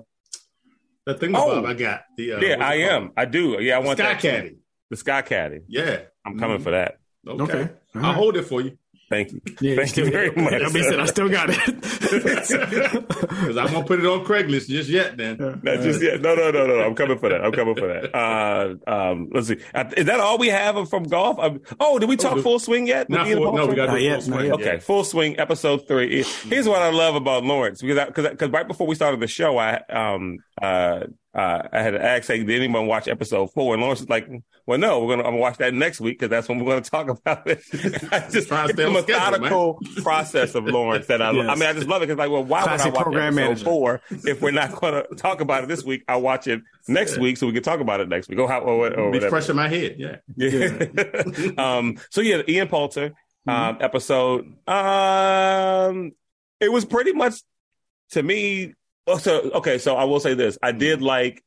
that thing oh, I got. The, uh, yeah, I am. I do. Yeah, I want Sky that. Caddy. The SkyCaddie. Yeah. I'm coming mm-hmm. for that. Okay. okay. I'll hold it for you. Thank you. Yeah, Thank you very much. I, said, I still got it. <laughs> Because I'm gonna put it on Craigslist just yet. Then not just yet. No, no, no, no. I'm coming for that. I'm coming for that. Uh, um, let's see. Is that all we have from golf? Um, oh, did we talk oh, full swing yet? Not full, no, we got to full swing. Okay, full swing. Episode three. Here's what I love about Lawrence because because because right before we started the show, I um uh uh, I had to ask, hey, did anyone watch episode four? And Lawrence was like, well, no, we're gonna I'm gonna watch that next week because that's when we're gonna talk <laughs> about it. I just the methodical schedule, process of Lawrence that I, yes. I mean, I just love it because like, well, why Classic would I watch episode manager. four if we're not gonna talk about it this week? I'll watch it next yeah. week so we can talk about it next week. Or how or, or be fresh in my head. Yeah, yeah. <laughs> um. So yeah, Ian Poulter mm-hmm. um, episode. Um, it was pretty much to me so okay, so I will say this: I did like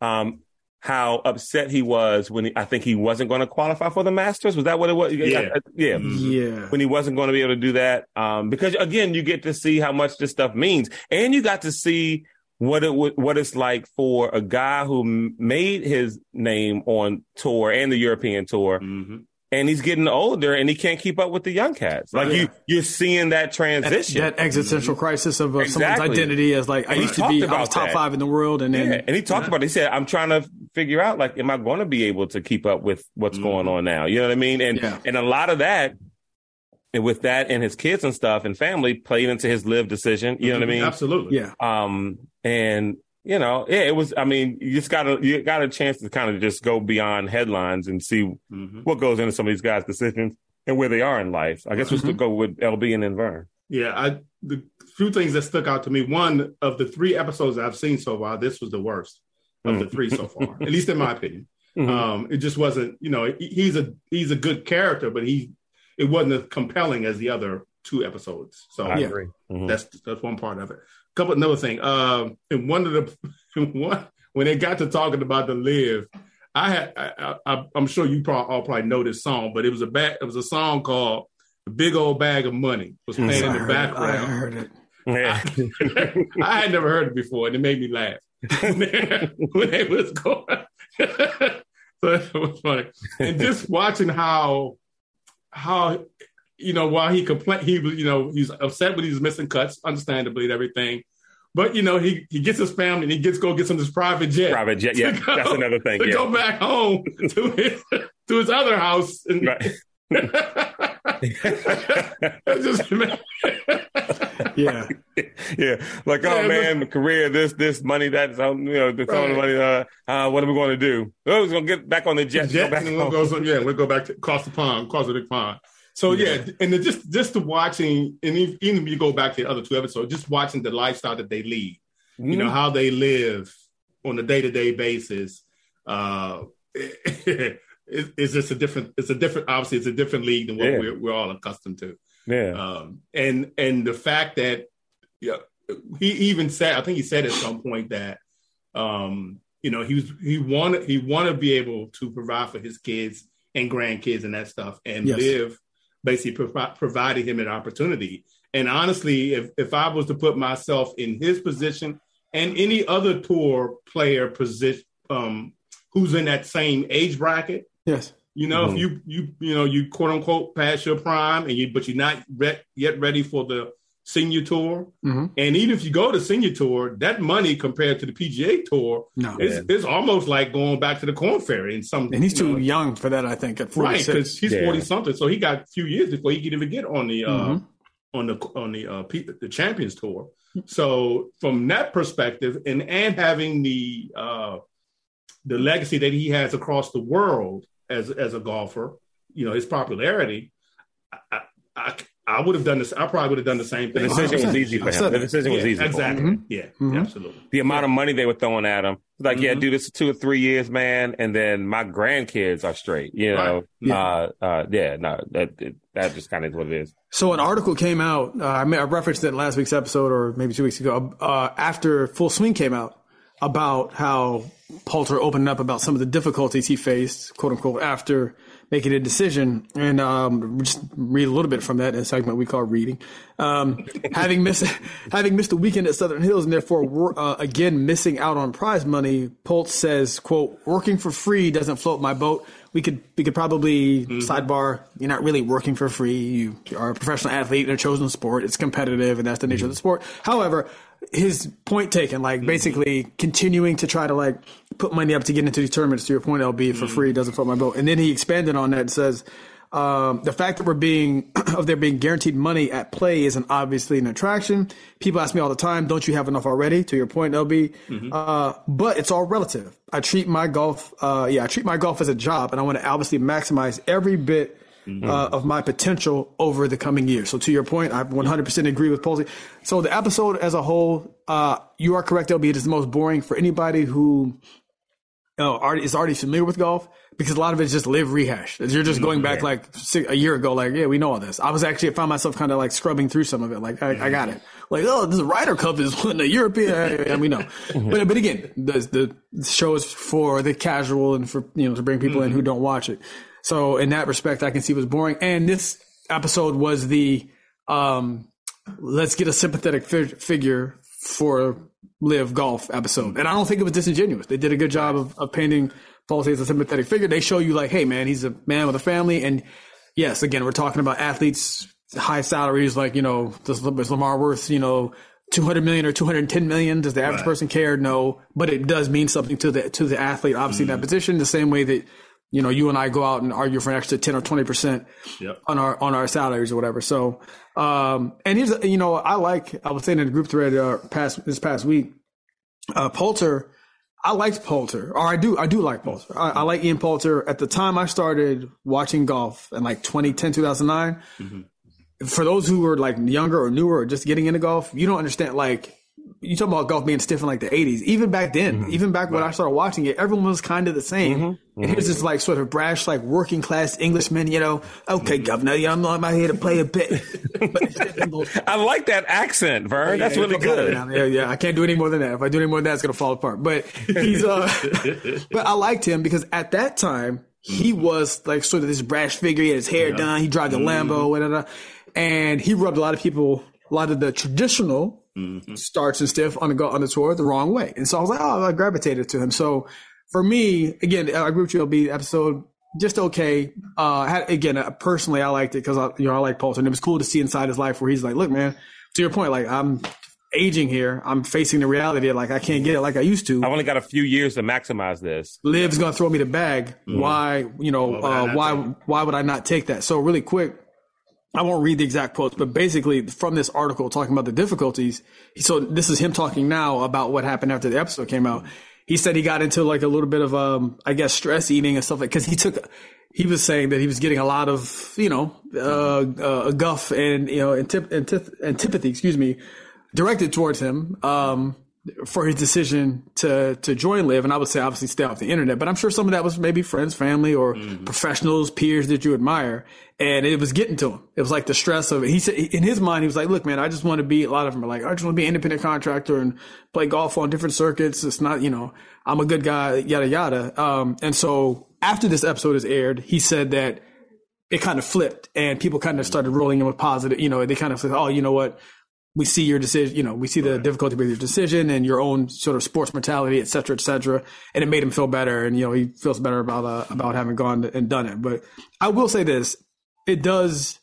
um, how upset he was when he, I think he wasn't going to qualify for the Masters. Was that what it was? Yeah, I, yeah, yeah. When he wasn't going to be able to do that, um, because again, you get to see how much this stuff means, and you got to see what it what it's like for a guy who made his name on tour and the European tour. Mm-hmm and he's getting older and he can't keep up with the young cats. Like you, you're seeing that transition, that, that existential crisis of uh, exactly. someone's identity as like I used to be, I was top that. five in the world, and then yeah. and he talked yeah. about. it. He said, "I'm trying to figure out like, am I going to be able to keep up with what's mm-hmm. going on now? You know what I mean? And and a lot of that." And with that and his kids and stuff and family played into his LIV decision. You know what I mm-hmm. mean? Absolutely. Yeah. Um, and you know, yeah, it was. I mean, you just got a you got a chance to kind of just go beyond headlines and see mm-hmm. what goes into some of these guys' decisions and where they are in life. I guess mm-hmm. we'll go with LB and then Vern. Yeah, I the few things that stuck out to me. One of the three episodes I've seen so far, this was the worst of mm-hmm. the three so far, at least in my opinion. <laughs> Mm-hmm. Um, it just wasn't. You know, he's a he's a good character, but he it wasn't as compelling as the other two episodes. So I agree. Mm-hmm. That's that's one part of it couple another thing. Um, in one of the <laughs> one when they got to talking about the LIV, I had, I, I, I'm sure you probably all probably know this song, but it was a bag, it was a song called "The Big Old Bag of Money" was Mm, playing I in the it. I background. heard it. Yeah. <laughs> I had never heard it before, and it made me laugh <laughs> when they was going. so it was funny, and just watching how how you know while he complained, he was you know he's upset when he's missing cuts, understandably and everything. But you know he he gets his family and he gets go gets him this private jet. Private jet. Yeah, go- that's another thing. To Yeah. go back home to his to his other house and Right. <laughs> <laughs> It's just, Yeah. yeah, like Yeah, oh it man, career, this, this money, that's um, you know, the Right. right. money. Uh, uh, what are we going to do? Oh, we're going to get back on the jet. jet, go back and we'll home. go some, yeah, we'll go back to across the pond, across the big pond. So yeah, and then just just to watching, and even if you go back to the other two episodes, just watching the lifestyle that they lead, you know Mhm. how they live on a day to day basis. Uh, <laughs> it, it's just a different. It's a different. Obviously, it's a different league than what Yeah. we're, we're all accustomed to. yeah, Um, and and the fact that yeah, he even said, I think he said at some point that um, you know he was he wanted he wanted to be able to provide for his kids and grandkids and that stuff, and Yes. live basically provi- provided him an opportunity. And honestly, if if I was to put myself in his position and any other tour player position um, who's in that same age bracket, Yes. you know, Mhm. if you you you know you quote unquote pass your prime and you but you're not re- yet ready for the senior tour, hmm and even if you go to senior tour, that money compared to the PGA tour No. is it's almost like going back to the Corn Ferry in some. And he's you too young for that, I think, at right because he's Yeah. forty something, so he got a few years before he could even get on the uh, Mhm. on the on the uh, P- the Champions Tour. So from that perspective, and and having the uh, the legacy that he has across the world as as a golfer, you know, his popularity, I I, I, I would have done this. I probably would have done the same thing. the decision was easy for I him. The that. decision was Yeah, easy. For him. exactly. Mhm. Yeah, Mhm. absolutely. The amount of money they were throwing at him, like, yeah, Mhm. do this for two or three years, man, and then my grandkids are straight. You know, Right. Yeah. uh, uh, yeah, no, that that just kind of is what it is. So an article came out. Uh, I, may, I referenced it in last week's episode, or maybe two weeks ago, uh, after Full Swing came out, about how Poulter opened up about some of the difficulties he faced, quote unquote, after making a decision. And um, just read a little bit from that in a segment we call reading. Um, <laughs> having missed having missed a weekend at Southern Hills and therefore uh, again missing out on prize money, Poulter says, "quote Working for free doesn't float my boat. We could we could probably mm-hmm. sidebar. You're not really working for free. You are a professional athlete in a chosen sport. It's competitive, and that's the nature of the mm-hmm. sport. However." His point taken, like mm-hmm. basically continuing to try to like put money up to get into these tournaments. To your point, LB for free doesn't float my boat. And then he expanded on that and says, um, the fact that we're being <clears throat> of there being guaranteed money at play isn't obviously an attraction. People ask me all the time, "Don't you have enough already?" To your point, LB, uh, but it's all relative. I treat my golf, uh, yeah, I treat my golf as a job, and I want to obviously maximize every bit. Uh, of my potential over the coming years. So to your point, I 100% agree with Posey. So the episode as a whole, uh, you are correct, LB. It is the most boring for anybody who uh, already is already familiar with golf because a lot of it's just LIV rehash. You're just going back like six, a year ago, like yeah, we know all this. I was actually I found myself kind of like scrubbing through some of it, like I, I got it. Like oh, this Ryder Cup is winning the European, <laughs> and we know. but but again, the the show is for the casual and for you know to bring people in who don't watch it. So in that respect, I can see it was boring. And this episode was the um, let's get a sympathetic fi- figure for LIV golf episode. And I don't think it was disingenuous. They did a good job of, of painting Paul as a sympathetic figure. They show you like, hey man, he's a man with a family. And yes, again, we're talking about athletes, high salaries, like, you know, does, is Lamar worth, you know, 200 million or 210 million? Does the average Right. person care? No, but it does mean something to the, to the athlete, obviously in that mm. position, the same way that, you know, you and I go out and argue for an extra 10 or 20% Yep. on our on our salaries or whatever. So, um, and here's you know I like I was saying in the group thread uh, past this past week, uh, Poulter. I liked Poulter, or I do I do like Poulter. I, I like Ian Poulter. At the time I started watching golf in like 2010 2009. For those who were like younger or newer or just getting into golf, you don't understand like you talk about golf being stiff in like the 80s. Even back then, Mm-hmm. even back when I started watching it, everyone was kind of the same. And here's this like sort of brash, like working class Englishman, you know, okay, Mm-hmm. governor, yeah, I'm, I'm out here to play a bit. <laughs> I like that accent, Vern. That's Yeah, really fuck out of good. Yeah, yeah. I can't do any more than that. If I do any more than that, it's gonna fall apart. But he's uh <laughs> but I liked him because at that time he was like sort of this brash figure. He had his hair done. He drove a Lambo, whatever. And he rubbed a lot of people, a lot of the traditional starts and stuff on the go on the tour the wrong way. And so I was like, oh, I gravitated to him. So for me, again, I agree with you. LB episode just okay. Uh, had, again, uh, personally, I liked it because I, you know, I like Poulter, and it was cool to see inside his life where he's like, look, man, to your point, like I'm aging here. I'm facing the reality of like I can't get it like I used to. I've only got a few years to maximize this. LIV's gonna throw me the bag. Why, you know, uh, why, why would I not take that? So really quick, I won't read the exact quotes, but basically from this article talking about the difficulties. So this is him talking now about what happened after the episode came out. He said he got into like a little bit of, um, I guess, stress eating and stuff like, cause he took, he was saying that he was getting a lot of, you know, uh, uh guff and, you know, antip- antip- antipathy, excuse me, directed towards him. Um, for his decision to to join LIV, and I would say obviously stay off the internet. But I'm sure some of that was maybe friends, family, or professionals, peers that you admire, and it was getting to him. It was like the stress of it. He said in his mind, he was like, "Look, man, I just want to be." A lot of them are like, "I just want to be an independent contractor and play golf on different circuits." It's not, you know, I'm a good guy, yada yada. Um, and so after this episode is aired, he said that it kind of flipped, and people kind of started rolling in with positive. You know, they kind of said, "Oh, you know what." We see your decision, you know, we see the difficulty with your decision and your own sort of sports mentality, et cetera, et cetera. And it made him feel better. And, you know, he feels better about, uh, about having gone and done it. But I will say this, it does,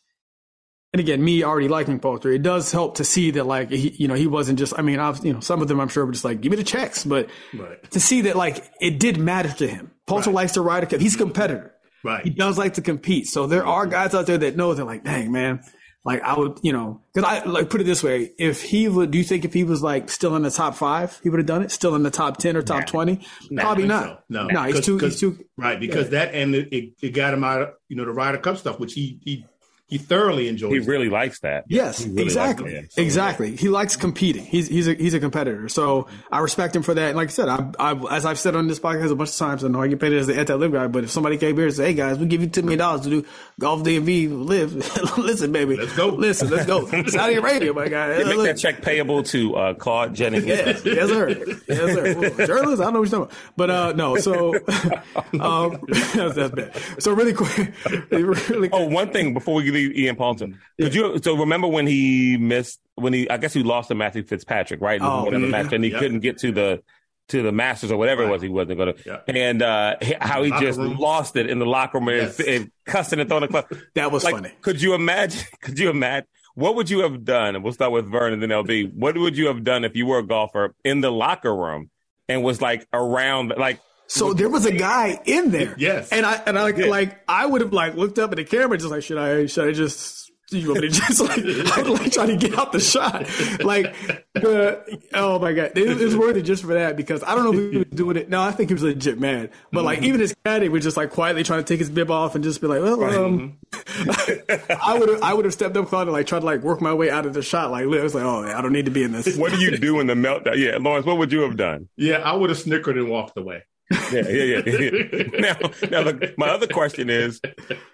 and again, me already liking Poulter, it does help to see that, like, he, you know, he wasn't just, I mean, I've, you know, some of them I'm sure were just like, give me the checks, but Right. to see that, like, it did matter to him. Poulter Right. likes to ride a, he's a competitor. Right. He does like to compete. So there are guys out there that know they're like, dang, man, like I would, you know, cause I like put it this way. If he would, do you think if he was like still in the top five, he would have done it? Still in the top 10 or top 20? Probably not. so. No, no, he's 'Cause- too, he's too, Right, because that and it, it, it got him out of you know the Ryder Cup stuff, which he he he thoroughly enjoys. He really likes that. Yes, really exactly, likes that. exactly. He likes competing. He's he's a he's a competitor. So I respect him for that. And like I said, I, I as I've said on this podcast a bunch of times, I know I get paid as the anti-LIV guy. But if somebody came here and said, "Hey guys, we give you ten million dollars to do golf DMV live," <laughs> listen, baby, Let's go. Listen, let's go. <laughs> Saudi Arabia, my guy. Make Look. that check payable to uh, Claude Jennings. Yes, yes, sir. Yes, sir. Well, journalist, I don't know what you're talking about. But uh, no, so <laughs> um, that's, that's bad. So really quick, really Oh, one thing before we leave Ian Poulter, could you? So remember when he missed when he? I guess he lost to Matthew Fitzpatrick, right? Oh, yeah. match, and he Yep. couldn't get to the to the Masters or whatever it was. He wasn't going to, Yep. and uh, how he just room. lost it in the locker room Yes. and, and cussing and throwing the club. <laughs> that was Like, funny. could you imagine? <laughs> Could you imagine? What would you have done? And we'll start with Vern and then LB. What would you have done if you were a golfer in the locker room and was like around, like So there was a guy in there. Yes. And I and I like like I would have like looked up at the camera just like should I should I just you want me to <laughs> just like I would like try to get out the shot. Like the oh my god. It, it was worth it just for that because I don't know if he was doing it. No, I think he was legit mad. But like even his caddy was just like quietly trying to take his bib off and just be like, well um I would have I would have stepped up Claude and like tried to like work my way out of the shot. Like it was like, oh I don't need to be in this. what do you do in the meltdown? Yeah, Lawrence, what would you have done? Yeah, I would have snickered and walked away. Yeah, yeah, yeah. yeah. <laughs> now, now, the, my other question is,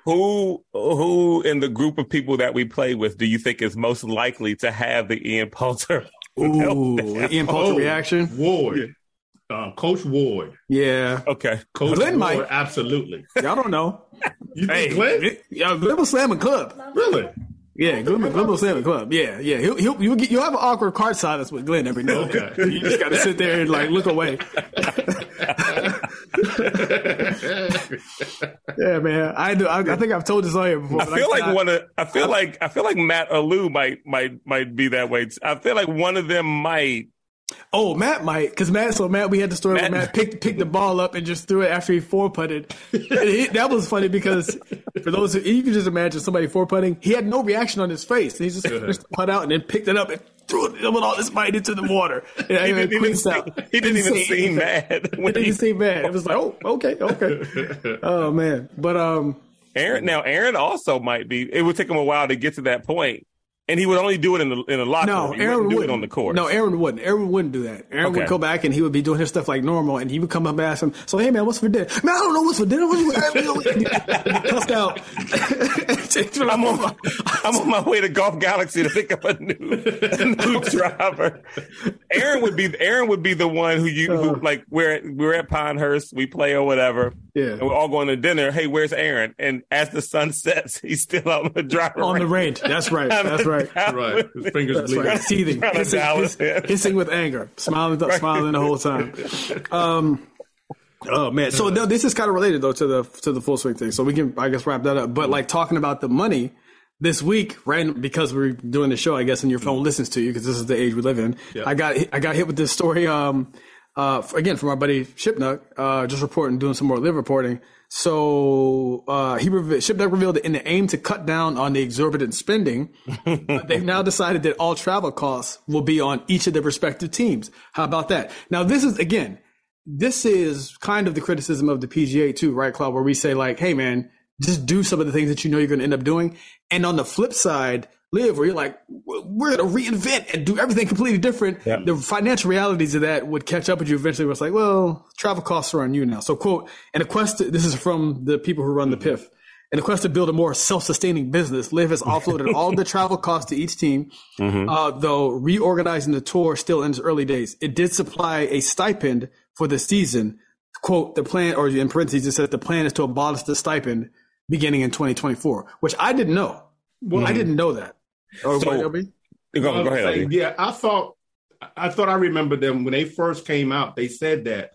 who, who in the group of people that we play with do you think is most likely to have the Ian Poulter? <laughs> Ooh, Ian Poulter Oh, reaction. Ward, um, Coach Ward, Yeah. Okay, Coach Glenn Ward, might. absolutely. Y'all don't know. You Hey, think Glenn? yeah, Glenn will slam a club. Really? Yeah, Glenn, Glenn will slam club. Yeah, yeah. He'll, he'll, you'll, get, you'll have an awkward card silence with Glenn every now and then. Okay. You just got to sit there and like look away. <laughs> <laughs> Yeah, man. I do. I, I think I've told this on here before. I feel like I- one of, I feel like, I feel like Matt Alou might, might, might be that way. I feel like one of them might. Oh, Matt might, because Matt. So Matt, we had the story Matt- where Matt picked picked the ball up and just threw it after he four putted. that was funny because for those who you can just imagine somebody four putting, he had no reaction on his face. He just <laughs> pushed the putt out and then picked it up and threw it with all his might into the water. Yeah, He didn't, even, seem- he didn't even seem mad. When he, didn't seem mad. It was like, oh, okay, okay. <laughs> Oh man, but um, Aaron, now Aaron also might be. It would take him a while to get to that point. And he would only do it in the in the locker No, room. He Aaron wouldn't do wouldn't. it on the court. No, Aaron wouldn't. Aaron wouldn't do that. Aaron Okay. would go back and he would be doing his stuff like normal, and he would come up and ask him, "So, hey man, what's for dinner? Man, I don't know what's for dinner. What you <laughs> He'd cussed out. <laughs> I'm on my, I'm on my way to Golf Galaxy to pick up a new a new <laughs> driver. Aaron would be Aaron would be the one who you who, uh. like we're at, we're at Pinehurst, we play or whatever. Yeah. And we're all going to dinner. Hey, where's Aaron? And as the sun sets, he's still on the driver on the range. That's right. That's right. <laughs> Right. His fingers That's bleeding. right. Seething, Trying hissing, hiss- hissing with anger, smiling, smiling the whole time. Um, oh man, so no, this is kind of related though to the to the full swing thing. So we can, I guess, wrap that up. But like talking about the money this week, random because we're doing the show, I guess, and your phone listens to you because this is the age we live in. I got I got hit with this story. Um, uh, again from our buddy Shipnuck, uh, just reporting, doing some more LIV reporting. So uh, he revealed, Shipnuck revealed that in the aim to cut down on the exorbitant spending, they've now <laughs> decided that all travel costs will be on each of their respective teams. How about that? Now, this is again, this is kind of the criticism of the PGA too, right, Claude? Where we say like, hey man, just do some of the things that you know you're going to end up doing. And on the flip side, LIV where you're like, we're going to reinvent and do everything completely different. The financial realities of that would catch up with you eventually. Where it's like, well, travel costs are on you now. So, quote, in a quest, to, this is from the people who run the mm-hmm. PIF. In a quest to build a more self-sustaining business, LIV has offloaded all the <laughs> travel costs to each team, mm-hmm. uh, though reorganizing the tour still in its early days. It did supply a stipend for the season. Quote, the plan, or in parentheses, it says the plan is to abolish the stipend beginning in 2024, which I didn't know. Well I mm-hmm. didn't know that. Oh, So- right, LB? Go, go ahead. saying, Ellie. yeah, I thought I thought I remember them when they first came out. They said that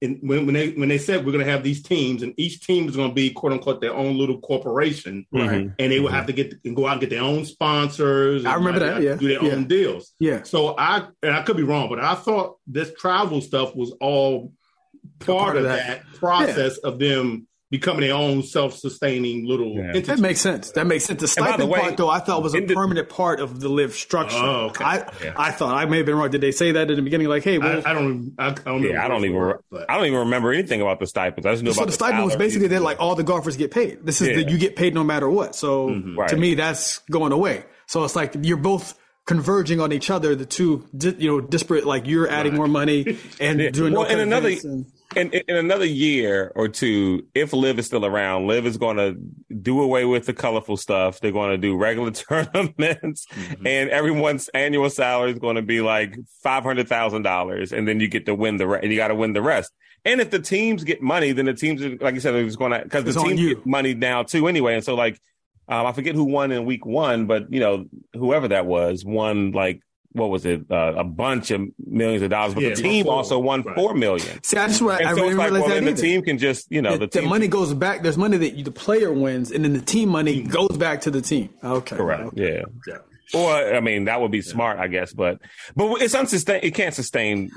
in, when when they when they said we're going to have these teams and each team is going to be quote unquote their own little corporation, Mhm. and they will have to get and go out and get their own sponsors. I remember like, that, yeah, do their yeah. own deals. Yeah. So I and I could be wrong, but I thought this travel stuff was all part, part of of that. that, process of them becoming their own self-sustaining little Yeah. entity. That makes sense. That makes sense. The And by stipend the way, part, though, I thought was a the- permanent part of the LIV structure. Oh, okay. I, I thought I may have been wrong. Did they say that in the beginning? Like, hey, well, I, I don't. I, I don't. Yeah, I don't even. remember, Re- but- I don't even remember anything about the stipends. I just knew so about the stipend was basically that like all the golfers get paid. This is Yeah. that you get paid no matter what. So Right. to me, that's going away. So it's like you're both converging on each other. The two, di- you know, disparate. Like you're adding more money <laughs> and Yeah. doing well, no in another and- in, in another year or two, if LIV is still around, LIV is going to do away with the colorful stuff. They're going to do regular <laughs> tournaments, Mm-hmm. and everyone's annual salary is going to be like five hundred thousand dollars, and then you get to win the re- and you got to win the rest. And if the teams get money, then the teams, are, like you said, it's going to because the teams get money now too anyway. And so like, um, I forget who won in week one, but you know, whoever that was won like. What was it? Uh, a bunch of millions of dollars, but Yeah, the team four. also won Right. four million. See, I just I And so really like, realized well, that then the team can just, you know, the, the, team. money goes back. There's money that you, the player wins, and then the team money goes back to the team. Okay, correct. Okay. Yeah. Yeah. Or I mean, that would be smart, I guess, but but it's unsustain. It can't sustain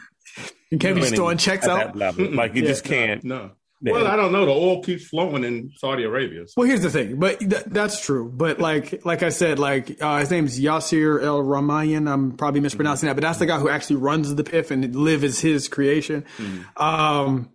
You can't be just winning throwing checks out. level. Like you Yeah, just can't. No. Yeah. Well, I don't know. The oil keeps flowing in Saudi Arabia. so- Well, here's the thing, but th- that's true. But like, like I said, like uh, his name's Yasir El Rumayyan. I'm probably mispronouncing that, but that's the guy who actually runs the PIF and LIV is his creation. Um,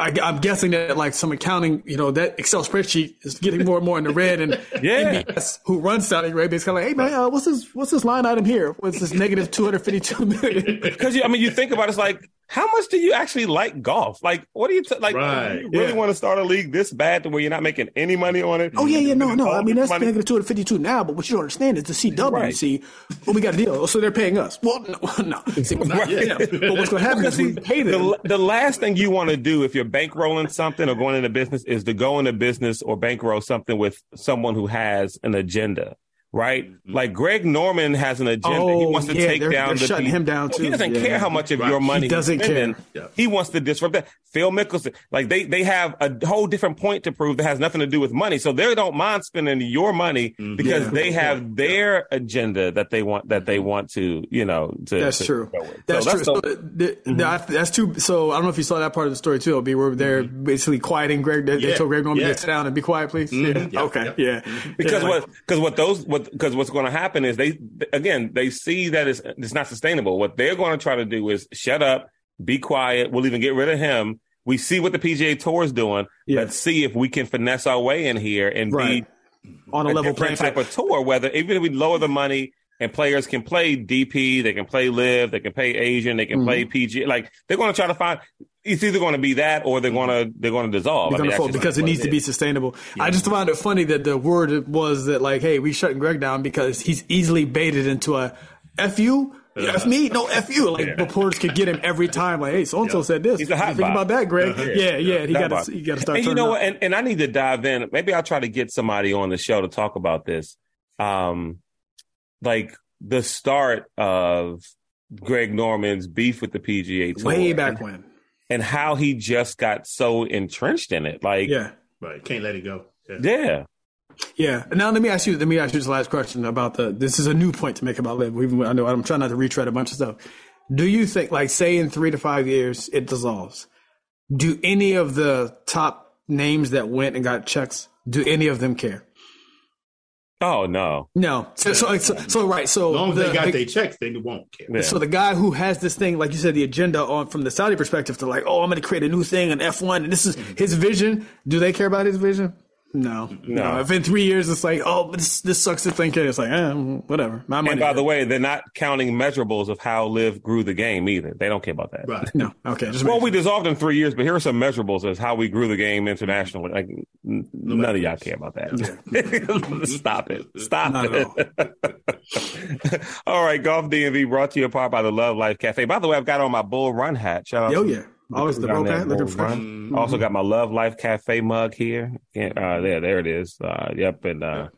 I, I'm guessing that like some accounting, you know, that Excel spreadsheet is getting more and more in the red. And <laughs> Yeah. MBS, who runs Saudi Arabia, is kind of like, hey man, uh, what's this? What's this line item here? What's this negative 252 million? <laughs> Because I mean, you think about it, it's like, how much do you actually like golf? Like, what do you t- like? Right. do you really Yeah. want to start a league this bad to where you're not making any money on it? Oh yeah, yeah, no, no. I mean that's Money- negative two hundred fifty-two now, but what you don't understand is the CWC. Well, we got a deal, Oh, so they're paying us. Well, no, <laughs> no. See, yeah. But what's going to happen is we pay them. the, the last thing you want to do if you're bankrolling something or going into business is to go into business or bankroll something with someone who has an agenda, right? Like Greg Norman has an agenda. he Oh, wants to yeah, take they're- down they're the shutting people. him down, too. He doesn't Yeah. care how much of Right. your He money doesn't care. Yeah. He wants to disrupt that. Phil Mickelson, like they they have a whole different point to prove that has nothing to do with money. So they don't mind spending your money Mm-hmm. because Yeah. they have their agenda that they want that they want to, you know, to That's to true. go with. That's true. that's So, the- the, the- I- that's too. So I don't know if you saw that part of the story too. Ob, where they're basically quieting Greg. They, they told Greg Norman Yeah. to sit down and be quiet, please. Mhm. Yeah. Yeah. Okay. Yeah. Yeah. because Yeah, what because what those what because what's going to happen is they again they see that it's it's not sustainable. What they're going to try to do is shut up, be quiet. We'll even get rid of him. We see what the PGA Tour is doing. Yeah. Let's see if we can finesse our way in here and Right. be on a a level playing type of tour. Whether even if we lower the money and players can play DP, they can play LIV, they can play Asian, they can Mm-hmm. play PG. Like they're going to try to find. It's either going to be that or they're going to they're going to dissolve. I mean, fold because it needs to be sustainable. I just found it funny that the word was that like, hey, we shutting Greg down because he's easily baited into a F you. F me, no F you. Like reporters could get him every time. Like, hey, so and so said this. He's a hot think about that, Greg? Yeah, yeah. He That got to, he got to start. And you know what? And, and I need to dive in. Maybe I'll try to get somebody on the show to talk about this. Um, like the start of Greg Norman's beef with the PGA Tour, Way back when. And how he just got so entrenched in it. Like, Yeah. Right. Can't let it go. Yeah. yeah. Yeah. Now let me ask you. Let me ask you this last question about the. This is a new point to make about LIV. Even I know I'm trying not to retread a bunch of stuff. Do you think, like, say in three to five years it dissolves? Do any of the top names that went and got checks? Do any of them care? Oh no. No. So, so, so, so right. So As long as the- they got their checks, they won't care. Yeah. So the guy who has this thing, like you said, the agenda on from the Saudi perspective to like, oh, I'm going to create a new thing, an F1, and this is his vision. Do they care about his vision? No, no. If in three years it's like, oh, this this sucks to think it, it's like, eh, whatever. My money. And by the way, they're not counting measurables of how LIV grew the game either. They don't care about that. Right. <laughs> no, okay, just Well, we dissolved in three years, but here are some measurables as how we grew the game internationally. Like n- none of y'all care about that. <laughs> Stop it. Stop Not at it. <laughs> all right, Golf DMV brought to you in part by the Love Life Cafe. By the way, I've got on my Bull Run hat. Shout out oh yeah, always the down rope there hat at looking Bull fresh. Run. Also got my Love Life Cafe mug here. Yeah, Uh, there, there it is. Uh, yep, and uh,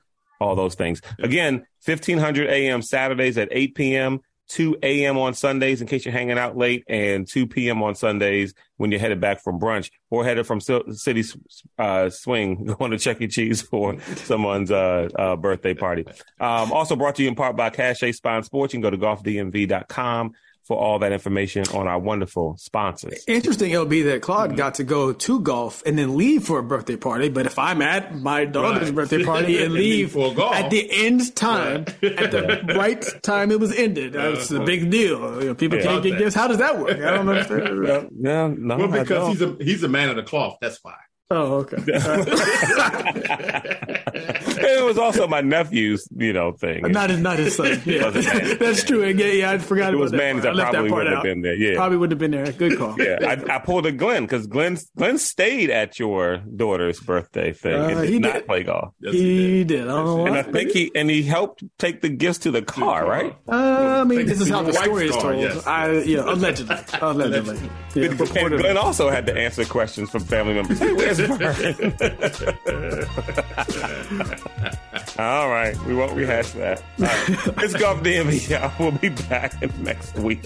all those things. Again, fifteen hundred a.m. Saturdays at eight p.m. 2 a.m. on Sundays in case you're hanging out late, and 2 p.m. on Sundays when you're headed back from brunch or headed from Sil- City uh, Swing <laughs> going to Chuck E. Cheese for someone's uh, uh, birthday party. Um, also brought to you in part by Cache Spine Sports. You can go to golfdmv.com for all that information on our wonderful sponsors. Interesting, it'll be that Claude got to go to golf and then leave for a birthday party. But if I'm at my daughter's Right. birthday party and <laughs> leave For golf. at the end time, <laughs> at the right time it was ended, uh, that's a big deal. You know, people can't get Yeah. gifts. How does that work? I don't understand. <laughs> Yeah, no, Well, because he's a he's a man of the cloth. That's why. Oh, okay. <laughs> it was also my nephew's, you know, thing. not his, not his son. <laughs> Yeah, that's true. Yeah, yeah, I forgot It about was that. Manny's, part. I left probably wouldn't have been there, yeah. probably wouldn't have been there. Good call. <laughs> yeah, I, I pulled a Glenn because Glenn Glenn stayed at your daughter's birthday thing Uh, and did he not did. play golf. Yes, He did. I don't know And I think he and he helped take the gifts to the car, right? Uh, I mean, this is how the story is told. yes. I, yeah, allegedly, allegedly. Yeah, And. Glenn also had to answer questions from family members. Hey, where's Vern? <laughs> All right, we won't rehash that. Right. <laughs> It's Golf DMV. We'll be back <laughs> next week.